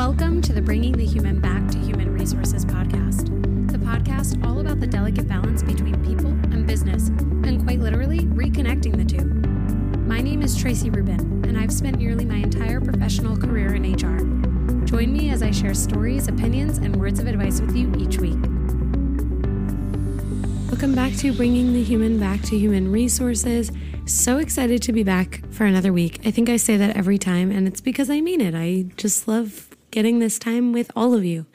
Welcome to the Bringing the Human Back to Human Resources podcast, the podcast all about the delicate balance between people and business, and quite literally reconnecting the two. My name is Tracy Rubin, and I've spent nearly my entire professional career in HR. Join me as I share stories, opinions, and words of advice with you each week. Welcome back to Bringing the Human Back to Human Resources. So excited to be back for another week. I think I say that every time, and it's because I mean it. I just love getting this time with all of you.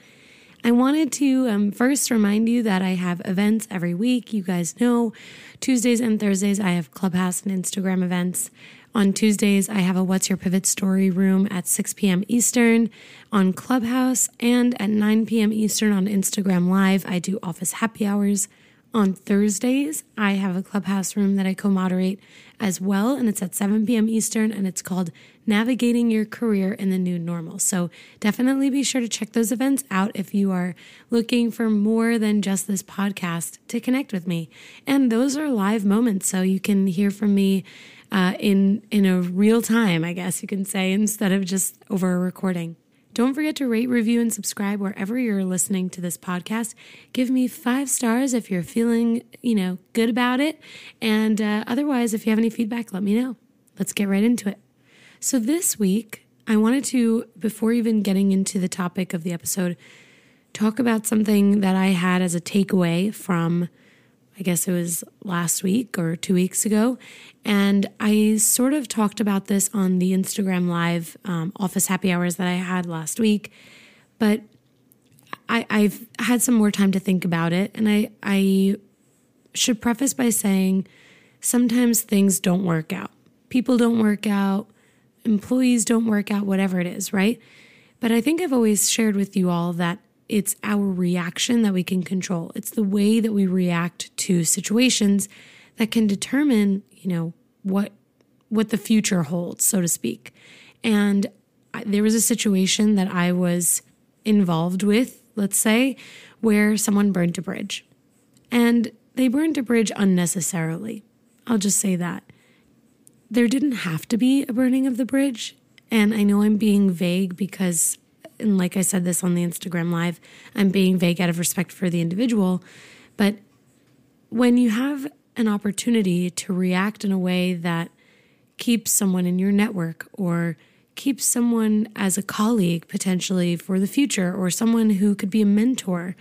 I wanted to um, first remind you that I have events every week. You guys know Tuesdays and Thursdays, I have Clubhouse and Instagram events. On Tuesdays, I have a What's Your Pivot Story room at 6 p.m. Eastern on Clubhouse, and at 9 p.m. Eastern on Instagram Live, I do office happy hours. On Thursdays, I have a clubhouse room that I co moderate as well, and it's at 7 p.m. Eastern, and it's called Navigating Your Career in the New Normal. So definitely be sure to check those events out if you are looking for more than just this podcast to connect with me. And those are live moments, so you can hear from me. Uh, in in a real time, I guess you can say, instead of just over a recording. Don't forget to rate, review, and subscribe wherever you're listening to this podcast. Give me five stars if you're feeling, you know, good about it. And uh, otherwise, if you have any feedback, let me know. Let's get right into it. So this week, I wanted to, before even getting into the topic of the episode, talk about something that I had as a takeaway from I guess it was last week or two weeks ago. And I sort of talked about this on the Instagram Live um, office happy hours that I had last week. But I, I've had some more time to think about it. And I, I should preface by saying sometimes things don't work out. People don't work out, employees don't work out, whatever it is, right? But I think I've always shared with you all that it's our reaction that we can control. It's the way that we react to situations that can determine, you know, what what the future holds, so to speak. And there was a situation that I was involved with, let's say, where someone burned a bridge. And they burned a bridge unnecessarily. I'll just say that. There didn't have to be a burning of the bridge. And I know I'm being vague because and like I said this on the Instagram live, I'm being vague out of respect for the individual. But when you have an opportunity to react in a way that keeps someone in your network or keeps someone as a colleague potentially for the future or someone who could be a mentor,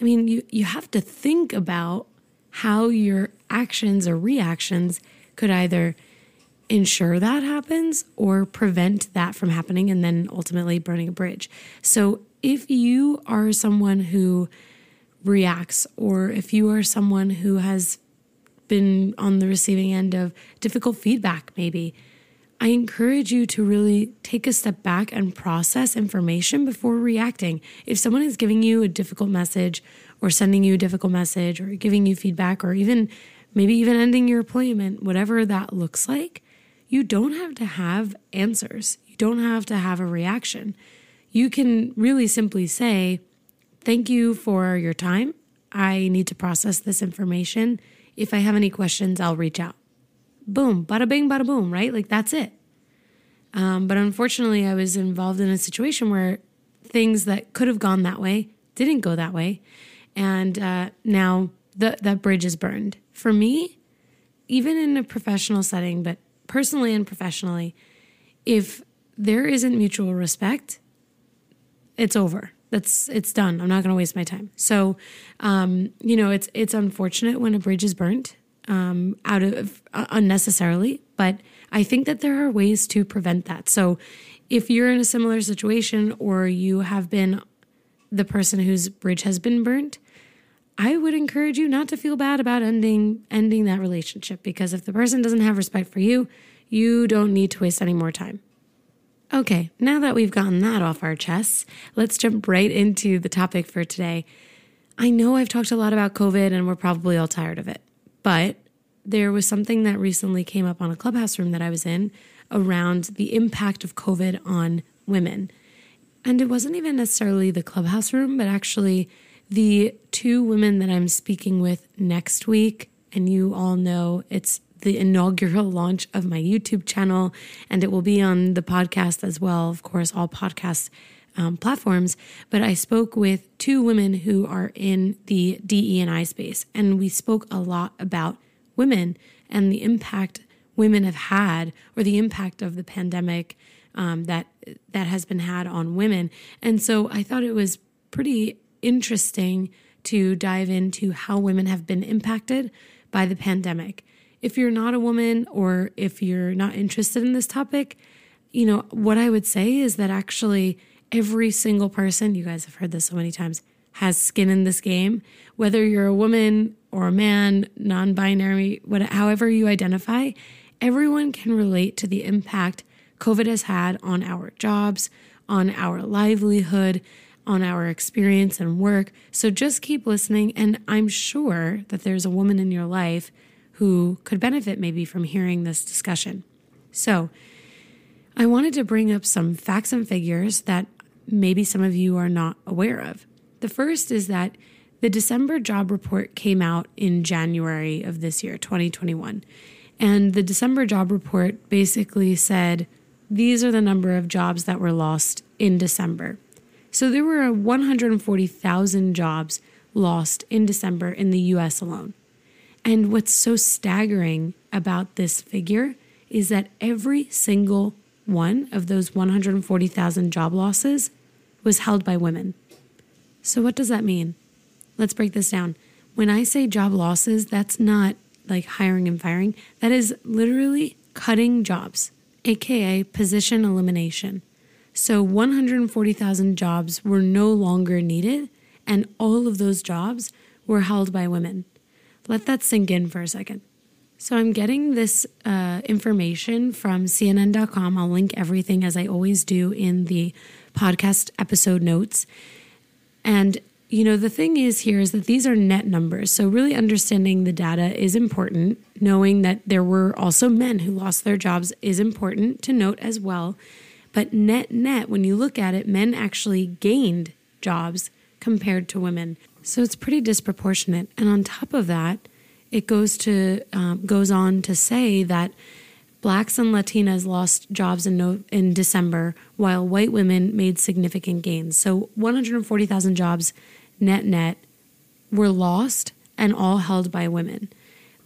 I mean, you, you have to think about how your actions or reactions could either ensure that happens or prevent that from happening and then ultimately burning a bridge. So if you are someone who reacts or if you are someone who has been on the receiving end of difficult feedback, maybe, I encourage you to really take a step back and process information before reacting. If someone is giving you a difficult message or sending you a difficult message or giving you feedback or even maybe even ending your appointment, whatever that looks like, you don't have to have answers. You don't have to have a reaction. You can really simply say, Thank you for your time. I need to process this information. If I have any questions, I'll reach out. Boom, bada bing, bada boom, right? Like that's it. Um, but unfortunately, I was involved in a situation where things that could have gone that way didn't go that way. And uh, now the, that bridge is burned. For me, even in a professional setting, but personally and professionally, if there isn't mutual respect, it's over. That's it's done. I'm not going to waste my time. So, um, you know, it's it's unfortunate when a bridge is burnt um, out of uh, unnecessarily, but I think that there are ways to prevent that. So, if you're in a similar situation or you have been the person whose bridge has been burnt, I would encourage you not to feel bad about ending ending that relationship because if the person doesn't have respect for you, you don't need to waste any more time. Okay, now that we've gotten that off our chests, let's jump right into the topic for today. I know I've talked a lot about COVID and we're probably all tired of it, but there was something that recently came up on a clubhouse room that I was in around the impact of COVID on women. And it wasn't even necessarily the clubhouse room, but actually the two women that I'm speaking with next week, and you all know it's the inaugural launch of my YouTube channel, and it will be on the podcast as well. Of course, all podcast um, platforms, but I spoke with two women who are in the DE and I space, and we spoke a lot about women and the impact women have had, or the impact of the pandemic um, that that has been had on women. And so I thought it was pretty interesting to dive into how women have been impacted by the pandemic. If you're not a woman or if you're not interested in this topic, you know, what I would say is that actually every single person, you guys have heard this so many times, has skin in this game. Whether you're a woman or a man, non binary, however you identify, everyone can relate to the impact COVID has had on our jobs, on our livelihood, on our experience and work. So just keep listening. And I'm sure that there's a woman in your life who could benefit maybe from hearing this discussion. So I wanted to bring up some facts and figures that maybe some of you are not aware of. The first is that the December job report came out in January of this year, 2021. And the December job report basically said these are the number of jobs that were lost in December. So there were 140,000 jobs lost in December in the US alone. And what's so staggering about this figure is that every single one of those 140,000 job losses was held by women. So, what does that mean? Let's break this down. When I say job losses, that's not like hiring and firing, that is literally cutting jobs, aka position elimination. So 140,000 jobs were no longer needed, and all of those jobs were held by women. Let that sink in for a second. So I'm getting this uh, information from CNN.com. I'll link everything as I always do in the podcast episode notes. And you know, the thing is here is that these are net numbers. So, really understanding the data is important. Knowing that there were also men who lost their jobs is important to note as well. But net, net, when you look at it, men actually gained jobs compared to women. So, it's pretty disproportionate. And on top of that, it goes to um, goes on to say that blacks and Latinas lost jobs in no, in December, while white women made significant gains. So 140,000 jobs net net were lost and all held by women.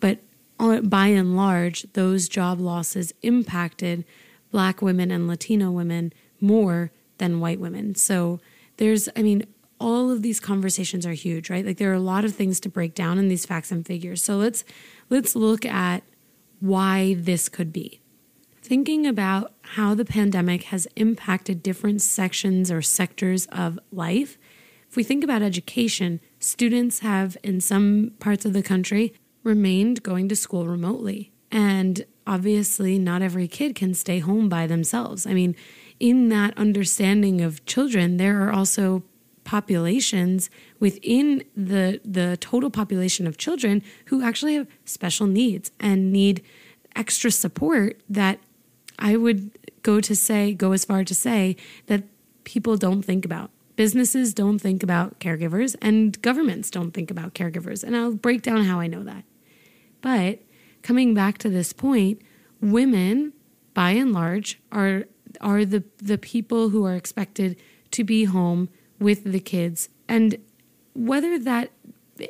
But by and large, those job losses impacted black women and Latino women more than white women. So there's, I mean, all of these conversations are huge, right? Like there are a lot of things to break down in these facts and figures. So let's let's look at why this could be. Thinking about how the pandemic has impacted different sections or sectors of life, if we think about education, students have, in some parts of the country, remained going to school remotely. And obviously, not every kid can stay home by themselves. I mean, in that understanding of children, there are also populations within the the total population of children who actually have special needs and need extra support that I would go to say go as far to say that people don't think about businesses don't think about caregivers and governments don't think about caregivers. And I'll break down how I know that. But coming back to this point, women by and large are are the the people who are expected to be home with the kids and whether that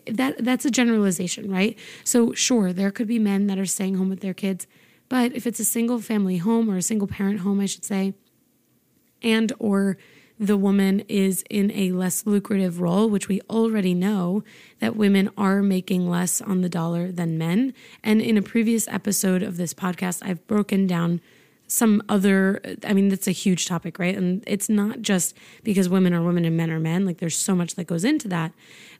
that that's a generalization, right? So sure, there could be men that are staying home with their kids, but if it's a single family home or a single parent home, I should say, and or the woman is in a less lucrative role, which we already know that women are making less on the dollar than men. And in a previous episode of this podcast, I've broken down some other, I mean, that's a huge topic, right? And it's not just because women are women and men are men, like there's so much that goes into that.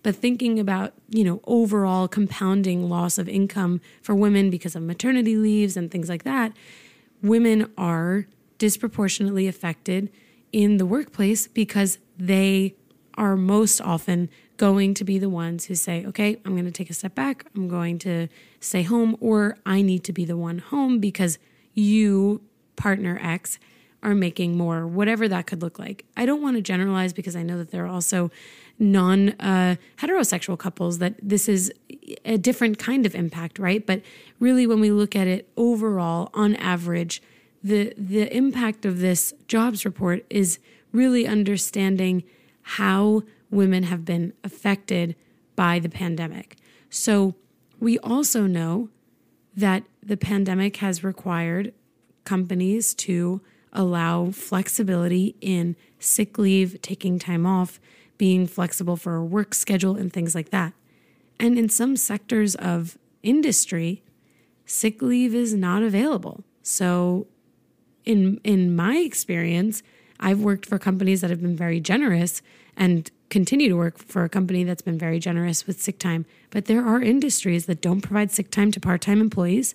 But thinking about, you know, overall compounding loss of income for women because of maternity leaves and things like that, women are disproportionately affected in the workplace because they are most often going to be the ones who say, okay, I'm going to take a step back. I'm going to stay home, or I need to be the one home because you, partner X, are making more, whatever that could look like. I don't want to generalize because I know that there are also non uh, heterosexual couples that this is a different kind of impact, right? But really, when we look at it overall, on average, the the impact of this jobs report is really understanding how women have been affected by the pandemic. So, we also know that the pandemic has required companies to allow flexibility in sick leave, taking time off, being flexible for a work schedule, and things like that. And in some sectors of industry, sick leave is not available. So, in in my experience, I've worked for companies that have been very generous and continue to work for a company that's been very generous with sick time. But there are industries that don't provide sick time to part time employees,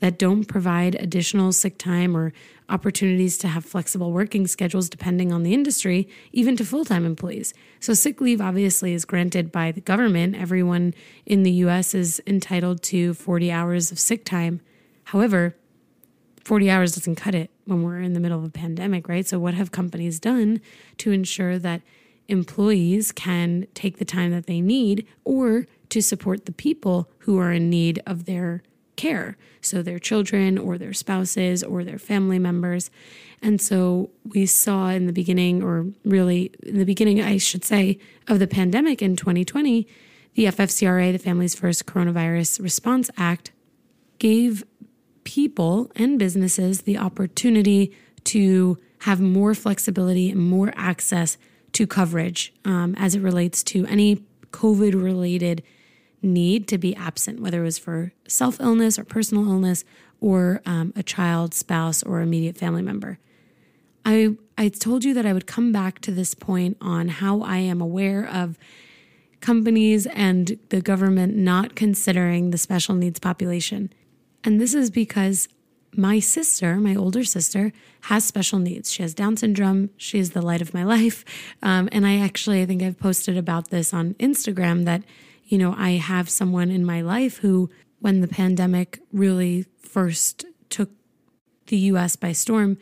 that don't provide additional sick time or opportunities to have flexible working schedules depending on the industry, even to full time employees. So, sick leave obviously is granted by the government. Everyone in the US is entitled to 40 hours of sick time. However, 40 hours doesn't cut it when we're in the middle of a pandemic, right? So, what have companies done to ensure that employees can take the time that they need or to support the people who are in need of their care. So, their children or their spouses or their family members. And so, we saw in the beginning, or really in the beginning, I should say, of the pandemic in 2020, the FFCRA, the Families First Coronavirus Response Act, gave people and businesses the opportunity to have more flexibility and more access to coverage um, as it relates to any COVID related need to be absent, whether it was for self illness or personal illness or um, a child, spouse, or immediate family member. I, I told you that I would come back to this point on how I am aware of companies and the government not considering the special needs population. And this is because my sister, my older sister, has special needs. She has Down syndrome. She is the light of my life. Um, and I actually, I think I've posted about this on Instagram that, you know, I have someone in my life who, when the pandemic really first took the US by storm,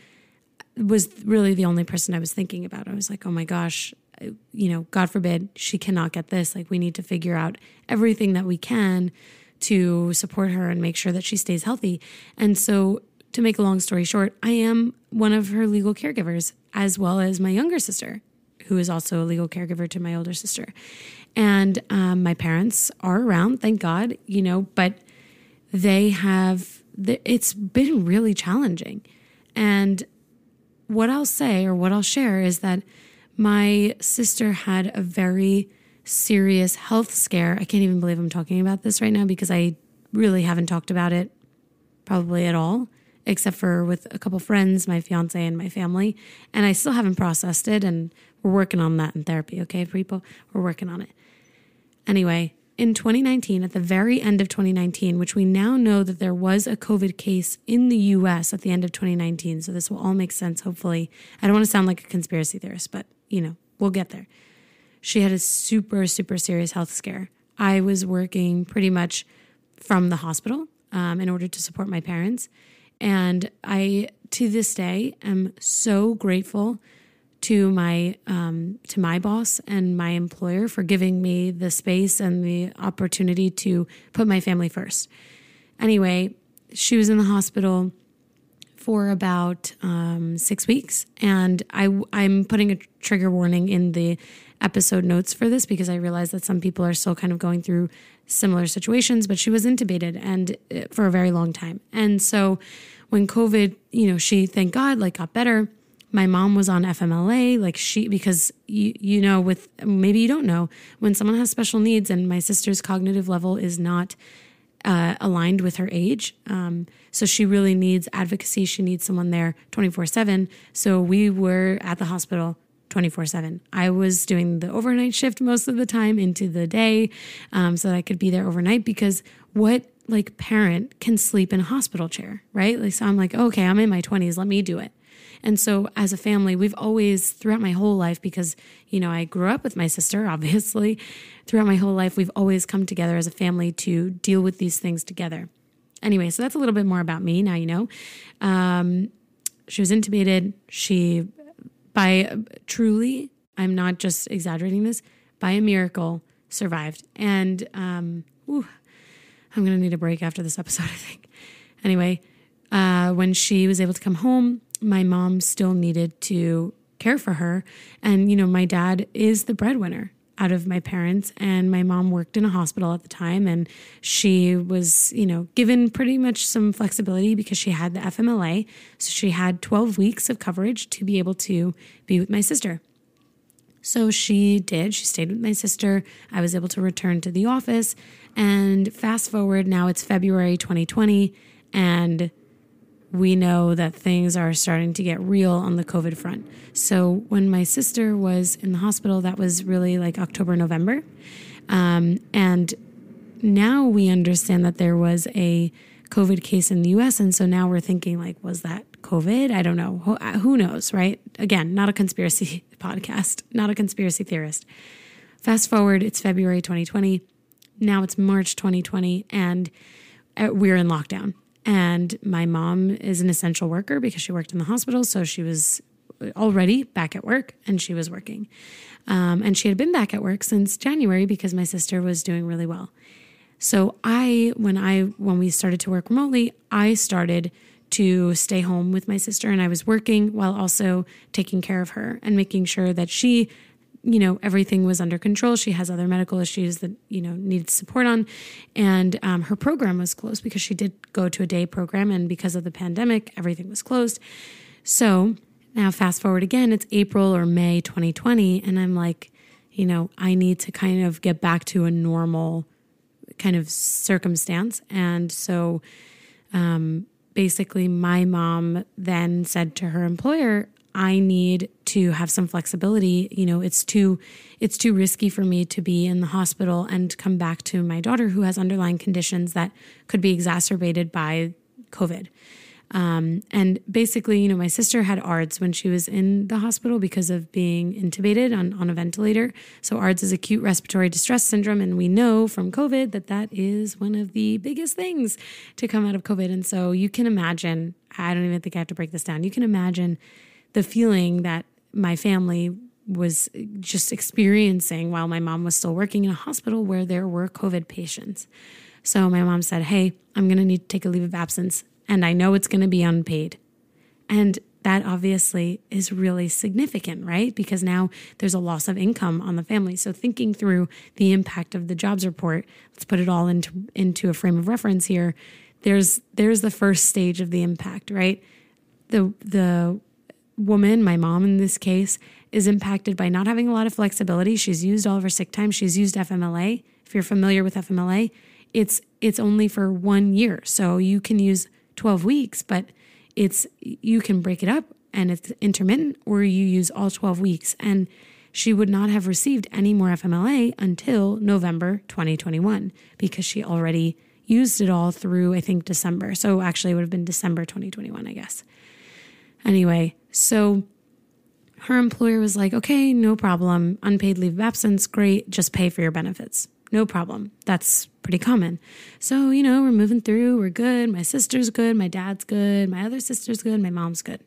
was really the only person I was thinking about. I was like, oh my gosh, you know, God forbid she cannot get this. Like, we need to figure out everything that we can to support her and make sure that she stays healthy. And so, to make a long story short, I am one of her legal caregivers, as well as my younger sister, who is also a legal caregiver to my older sister. And um, my parents are around, thank God, you know, but they have, it's been really challenging. And what I'll say or what I'll share is that my sister had a very serious health scare. I can't even believe I'm talking about this right now because I really haven't talked about it probably at all, except for with a couple friends, my fiance, and my family. And I still haven't processed it. And we're working on that in therapy, okay, people? We're working on it. Anyway, in 2019, at the very end of 2019, which we now know that there was a COVID case in the US at the end of 2019. So this will all make sense, hopefully. I don't want to sound like a conspiracy theorist, but you know, we'll get there. She had a super, super serious health scare. I was working pretty much from the hospital um, in order to support my parents. And I, to this day, am so grateful to my um, to my boss and my employer for giving me the space and the opportunity to put my family first. Anyway, she was in the hospital for about um, six weeks, and I I'm putting a trigger warning in the episode notes for this because I realize that some people are still kind of going through similar situations, but she was intubated and uh, for a very long time. And so when COVID, you know, she thank God like got better. My mom was on FMLA, like she because you you know with maybe you don't know when someone has special needs and my sister's cognitive level is not uh, aligned with her age. Um, so she really needs advocacy. She needs someone there 24 7. So we were at the hospital 24 7. I was doing the overnight shift most of the time into the day um, so that I could be there overnight because what like parent can sleep in a hospital chair, right? Like, so I'm like, okay, I'm in my 20s, let me do it. And so as a family, we've always, throughout my whole life, because, you know, I grew up with my sister, obviously, throughout my whole life, we've always come together as a family to deal with these things together. Anyway, so that's a little bit more about me. Now you know. Um, she was intubated. She by truly, I'm not just exaggerating this, by a miracle, survived. And um, whew, I'm going to need a break after this episode, I think. Anyway, uh, when she was able to come home, my mom still needed to care for her. And, you know, my dad is the breadwinner out of my parents and my mom worked in a hospital at the time and she was you know given pretty much some flexibility because she had the FMLA so she had 12 weeks of coverage to be able to be with my sister. So she did. She stayed with my sister. I was able to return to the office. And fast forward now it's February 2020 and we know that things are starting to get real on the COVID front. So when my sister was in the hospital, that was really like October, November. Um, and now we understand that there was a COVID case in the US. And so now we're thinking, like, was that COVID? I don't know. Who, uh, who knows, right? Again, not a conspiracy podcast, not a conspiracy theorist. Fast forward, it's February 2020. Now it's March 2020, and uh, we're in lockdown. And my mom is an essential worker because she worked in the hospital. So she was already back at work and she was working. Um, and she had been back at work since January because my sister was doing really well. So I, when I, when we started to work remotely, I started to stay home with my sister and I was working while also taking care of her and making sure that she you know, everything was under control. She has other medical issues that, you know, needed support on. And um, her program was closed because she did go to a day program. And because of the pandemic, everything was closed. So now, fast forward again, it's April or May 2020. And I'm like, you know, I need to kind of get back to a normal kind of circumstance. And so, um, basically, my mom then said to her employer, I need to have some flexibility. You know, it's too it's too risky for me to be in the hospital and come back to my daughter who has underlying conditions that could be exacerbated by COVID. Um, and basically, you know, my sister had ARDS when she was in the hospital because of being intubated on, on a ventilator. So, ARDS is acute respiratory distress syndrome. And we know from COVID that that is one of the biggest things to come out of COVID. And so, you can imagine, I don't even think I have to break this down. You can imagine the feeling that my family was just experiencing while my mom was still working in a hospital where there were COVID patients. So my mom said, Hey, I'm going to need to take a leave of absence, and I know it's going to be unpaid. And that obviously is really significant, right? Because now there's a loss of income on the family. So thinking through the impact of the jobs report, let's put it all into into a frame of reference here. There's there's the first stage of the impact, right? The the woman, my mom in this case, is impacted by not having a lot of flexibility. She's used all of her sick time. She's used FMLA. If you're familiar with FMLA, it's it's only for one year. So you can use 12 weeks, but it's you can break it up and it's intermittent or you use all 12 weeks. And she would not have received any more FMLA until November 2021 because she already used it all through I think December. So actually it would have been December 2021, I guess. Anyway, so her employer was like, okay, no problem. Unpaid leave of absence, great. Just pay for your benefits. No problem. That's pretty common. So, you know, we're moving through. We're good. My sister's good. My dad's good. My other sister's good. My mom's good.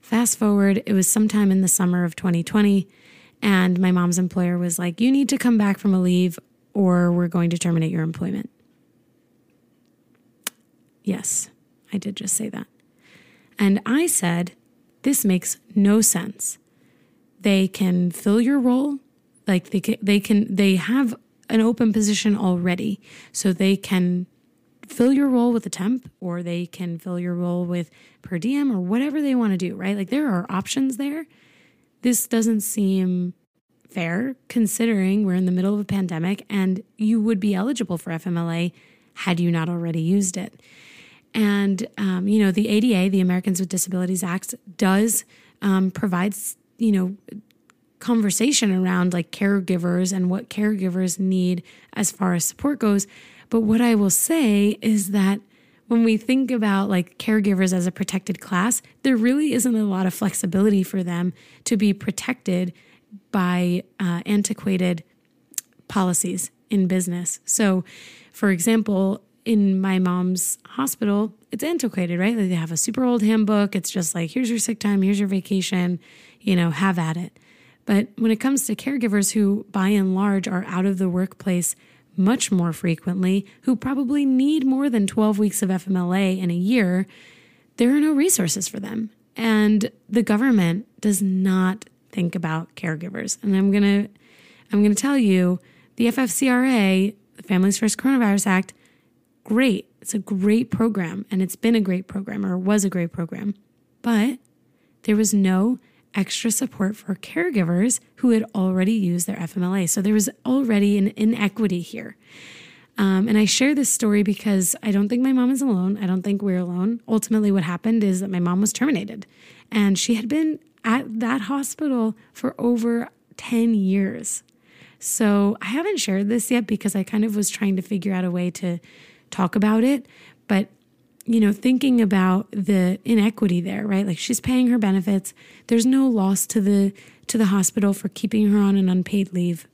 Fast forward, it was sometime in the summer of 2020. And my mom's employer was like, you need to come back from a leave or we're going to terminate your employment. Yes, I did just say that. And I said, this makes no sense. They can fill your role, like they can, they can they have an open position already, so they can fill your role with a temp or they can fill your role with per diem or whatever they want to do, right? Like there are options there. This doesn't seem fair considering we're in the middle of a pandemic and you would be eligible for FMLA had you not already used it. And, um, you know, the ADA, the Americans with Disabilities Act, does um, provides, you know, conversation around like caregivers and what caregivers need as far as support goes. But what I will say is that when we think about like caregivers as a protected class, there really isn't a lot of flexibility for them to be protected by uh, antiquated policies in business. So, for example, in my mom's hospital, it's antiquated, right? Like they have a super old handbook. It's just like, here's your sick time, here's your vacation, you know, have at it. But when it comes to caregivers who, by and large, are out of the workplace much more frequently, who probably need more than 12 weeks of FMLA in a year, there are no resources for them. And the government does not think about caregivers. And I'm going to I'm going to tell you the FFCRA, the Families First Coronavirus Act, great. It's a great program and it's been a great program or was a great program. But there was no extra support for caregivers who had already used their FMLA. So there was already an inequity here. Um, and I share this story because I don't think my mom is alone. I don't think we're alone. Ultimately, what happened is that my mom was terminated and she had been at that hospital for over 10 years. So I haven't shared this yet because I kind of was trying to figure out a way to talk about it. But, you know, thinking about the inequity there, right? Like she's paying her benefits. There's no loss to the to the hospital for keeping her on an unpaid leave.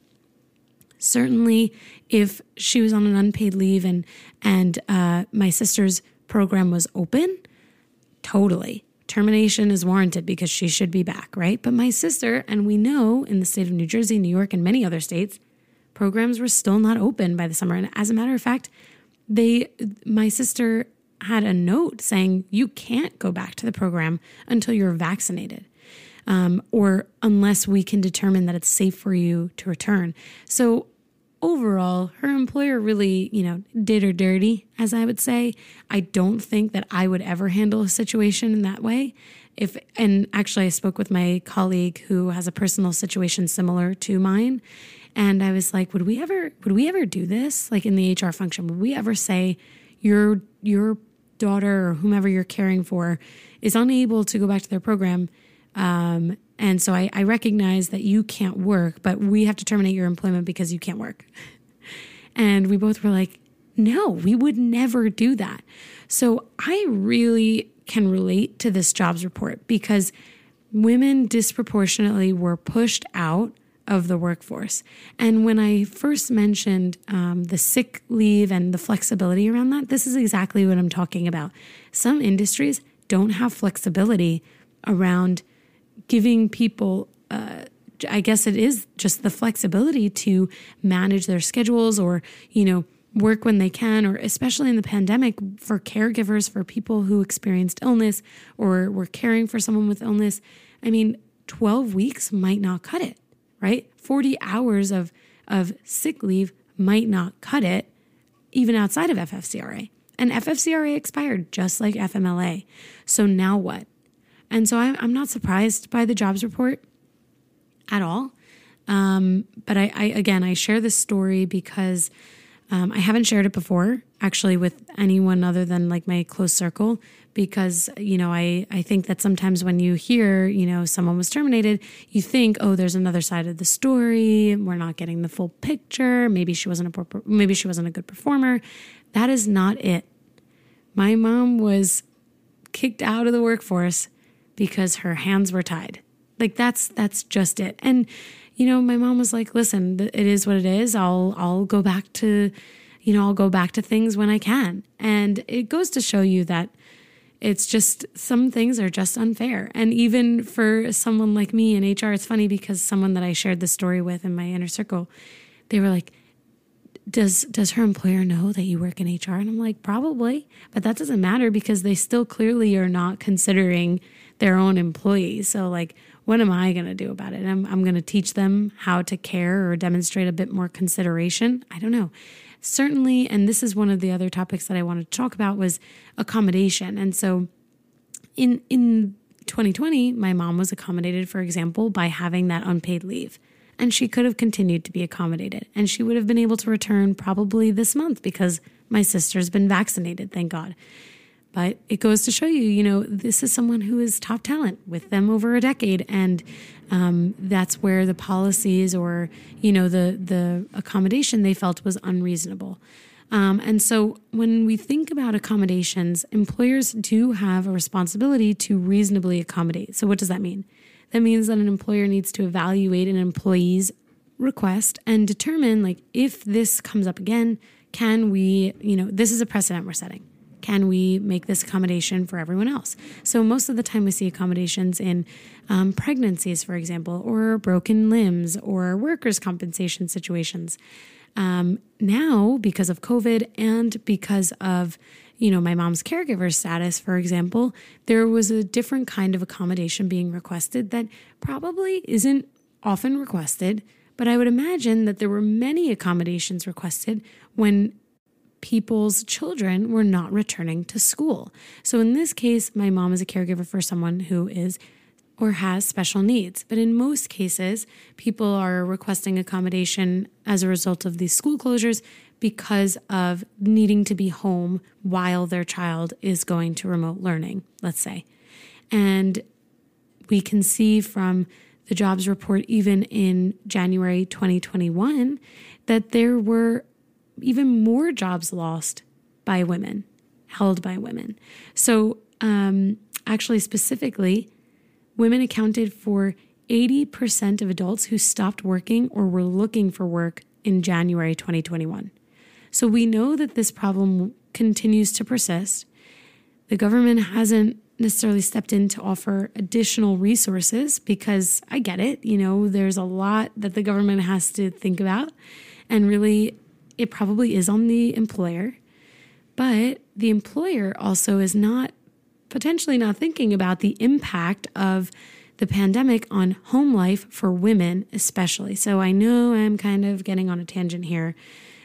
Certainly, if she was on an unpaid leave and and uh, my sister's program was open, totally termination is warranted because she should be back, right? But my sister, and we know in the state of New Jersey, New York, and many other states, programs were still not open by the summer. And as a matter of fact, they my sister had a note saying you can't go back to the program until you're vaccinated um, or unless we can determine that it's safe for you to return. So overall, her employer really, you know, did her dirty, as I would say. I don't think that I would ever handle a situation in that way. If and actually I spoke with my colleague who has a personal situation similar to mine and I was like, would we ever would we ever do this like in the HR function? Would we ever say your your daughter or whomever you're caring for is unable to go back to their program um, and so I, I recognize that you can't work, but we have to terminate your employment because you can't work. And we both were like, no, we would never do that. So I really can relate to this jobs report because women disproportionately were pushed out of the workforce. And when I first mentioned um, the sick leave and the flexibility around that, this is exactly what I'm talking about. Some industries don't have flexibility around giving people, uh, I guess it is just the flexibility to manage their schedules or, you know, work when they can, or especially in the pandemic for caregivers, for people who experienced illness or were caring for someone with illness. I mean, 12 weeks might not cut it, right? 40 hours of, of sick leave might not cut it, even outside of FFCRA. And FFCRA expired just like FMLA. So now what? And so I'm, I'm not surprised by the jobs report at all. Um, but I, I, again, I share this story because um, I haven't shared it before, actually, with anyone other than like my close circle. Because you know, I I think that sometimes when you hear you know someone was terminated, you think, oh, there's another side of the story. We're not getting the full picture. Maybe she wasn't a maybe she wasn't a good performer. That is not it. My mom was kicked out of the workforce because her hands were tied. Like that's that's just it. And you know, my mom was like, "Listen, it is what it is. I'll I'll go back to, you know, I'll go back to things when I can." And it goes to show you that it's just some things are just unfair. And even for someone like me in HR, it's funny because someone that I shared the story with in my inner circle, they were like, does does her employer know that you work in HR? And I'm like, probably, but that doesn't matter because they still clearly are not considering their own employees. So, like, what am I going to do about it? I'm, I'm going to teach them how to care or demonstrate a bit more consideration. I don't know. Certainly, and this is one of the other topics that I wanted to talk about was accommodation. And so, in in 2020, my mom was accommodated, for example, by having that unpaid leave. And she could have continued to be accommodated. And she would have been able to return probably this month because my sister's been vaccinated, thank God. But it goes to show you, you know, this is someone who is top talent with them over a decade, and um, that's where the policies or you know the the accommodation they felt was unreasonable. Um, and so when we think about accommodations, employers do have a responsibility to reasonably accommodate. So what does that mean? That means that an employer needs to evaluate an employee's request and determine like if this comes up again, can we, you know, this is a precedent we're setting can we make this accommodation for everyone else? So, most of the time, we see accommodations in um, pregnancies, for example, or broken limbs or workers' compensation situations. Um, now, because of COVID and because of you know, my mom's caregiver status, for example, there was a different kind of accommodation being requested that probably isn't often requested. But I would imagine that there were many accommodations requested when people's children were not returning to school. So in this case, my mom is a caregiver for someone who is or has special needs. But in most cases, people are requesting accommodation as a result of these school closures because of needing to be home while their child is going to remote learning, let's say. And we can see from the jobs report, even in January 2021, that there were even more jobs lost by women, held by women. So, um, actually, specifically, women accounted for 80% of adults who stopped working or were looking for work in January 2021. So we know that this problem continues to persist. The government hasn't necessarily stepped in to offer additional resources because I get it. You know, there's a lot that the government has to think about. And really, it probably is on the employer. But the employer also is not potentially not thinking about the impact of the pandemic on home life for women, especially. So I know I'm kind of getting on a tangent here,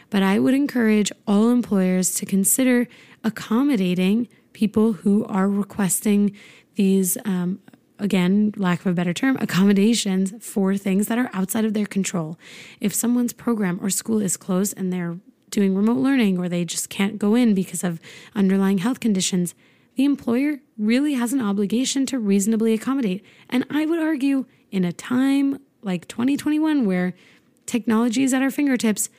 but I would encourage all employers to consider accommodating people who are requesting these, um, again, lack of a better term, accommodations for things that are outside of their control. If someone's program or school is closed and they're doing remote learning or they just can't go in because of underlying health conditions, the employer really has an obligation to reasonably accommodate. And I would argue in a time like 2021 where technology is at our fingertips,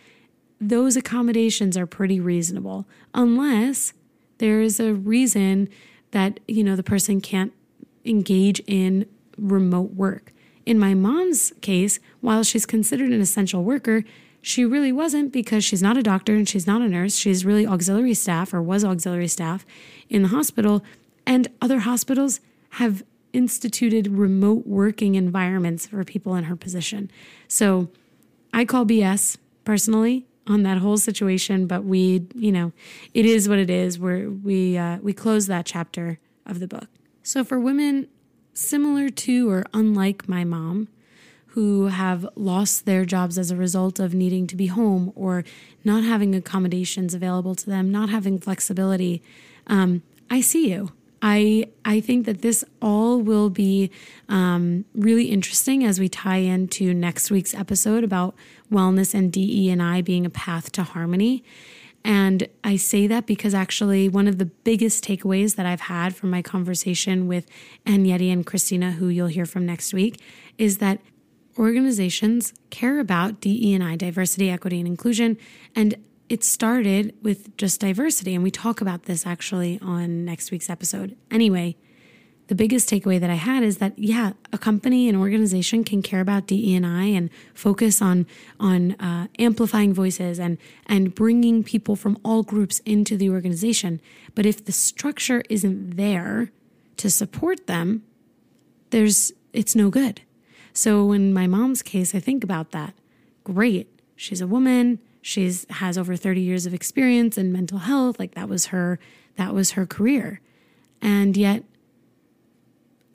those accommodations are pretty reasonable unless there is a reason that, you know, the person can't engage in remote work. In my mom's case, while she's considered an essential worker, she really wasn't because she's not a doctor and she's not a nurse. She's really auxiliary staff or was auxiliary staff in the hospital. And other hospitals have instituted remote working environments for people in her position. So I call BS personally on that whole situation, but we, you know, it is what it is. We're, we uh, we close that chapter of the book. So for women similar to or unlike my mom, who have lost their jobs as a result of needing to be home or not having accommodations available to them, not having flexibility. Um, I see you. I I think that this all will be um, really interesting as we tie into next week's episode about wellness and DE and I being a path to harmony. And I say that because actually, one of the biggest takeaways that I've had from my conversation with Yeti and Christina, who you'll hear from next week, is that organizations care about DE&I, diversity, equity, and inclusion. And it started with just diversity. And we talk about this actually on next week's episode. Anyway, the biggest takeaway that I had is that yeah, a company, an organization can care about DE&I and focus on on uh, amplifying voices and and bringing people from all groups into the organization. But if the structure isn't there to support them, there's it's no good. So in my mom's case, I think about that. Great. She's a woman. She's has over 30 years of experience in mental health. Like that was her that was her career. And yet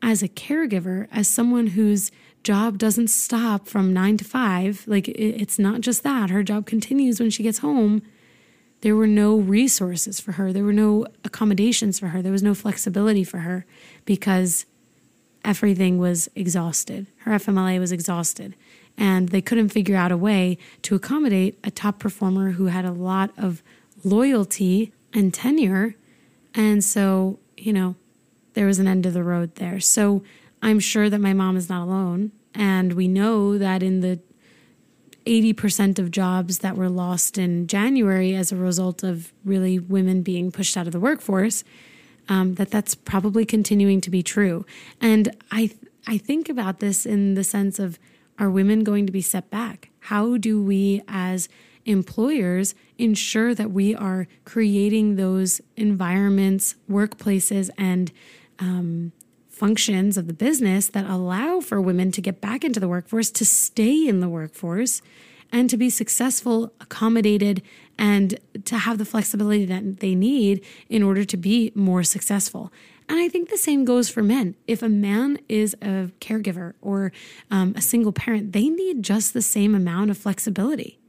as a caregiver, as someone whose job doesn't stop from 9 to 5, like it's not just that. Her job continues when she gets home. There were no resources for her. There were no accommodations for her. There was no flexibility for her because everything was exhausted. Her FMLA was exhausted. And they couldn't figure out a way to accommodate a top performer who had a lot of loyalty and tenure. And so, you know, there was an end of the road there. So I'm sure that my mom is not alone. And we know that in the 80% of jobs that were lost in January as a result of really women being pushed out of the workforce, um, that that's probably continuing to be true. And I I think about this in the sense of are women going to be set back? How do we as employers ensure that we are creating those environments, workplaces, and um, functions of the business that allow for women to get back into the workforce, to stay in the workforce, and to be successful, accommodated, and to have the flexibility that they need in order to be more successful. And I think the same goes for men. If a man is a caregiver or um, a single parent, they need just the same amount of flexibility.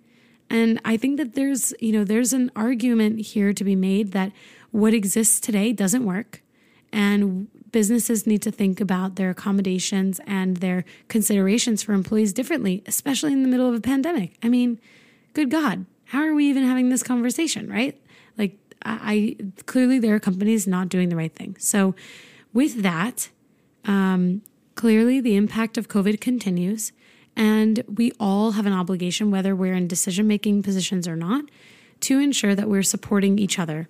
And I think that there's, you know, there's an argument here to be made that what exists today doesn't work. And businesses need to think about their accommodations and their considerations for employees differently, especially in the middle of a pandemic. I mean, good God, how are we even having this conversation, right? Like, I, I clearly there are companies not doing the right thing. So, with that, um, clearly the impact of COVID continues, and we all have an obligation, whether we're in decision making positions or not, to ensure that we're supporting each other.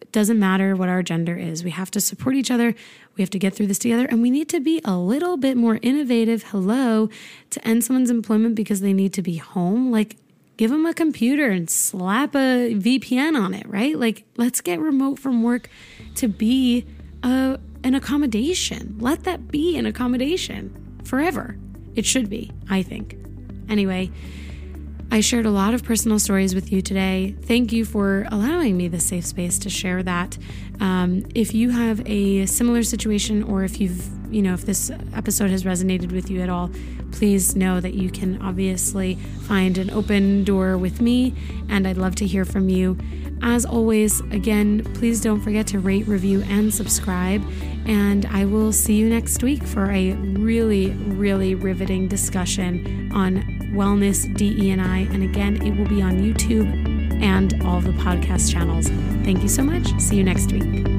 It doesn't matter what our gender is. We have to support each other. We have to get through this together. And we need to be a little bit more innovative. Hello, to end someone's employment because they need to be home. Like, give them a computer and slap a VPN on it, right? Like, let's get remote from work to be a, an accommodation. Let that be an accommodation forever. It should be, I think. Anyway, I shared a lot of personal stories with you today. Thank you for allowing me the safe space to share that. Um, if you have a similar situation, or if you've, you know, if this episode has resonated with you at all, please know that you can obviously find an open door with me, and I'd love to hear from you. As always, again, please don't forget to rate, review, and subscribe. And I will see you next week for a really, really riveting discussion on wellness, DE, and I. And again, it will be on YouTube and all the podcast channels. Thank you so much. See you next week.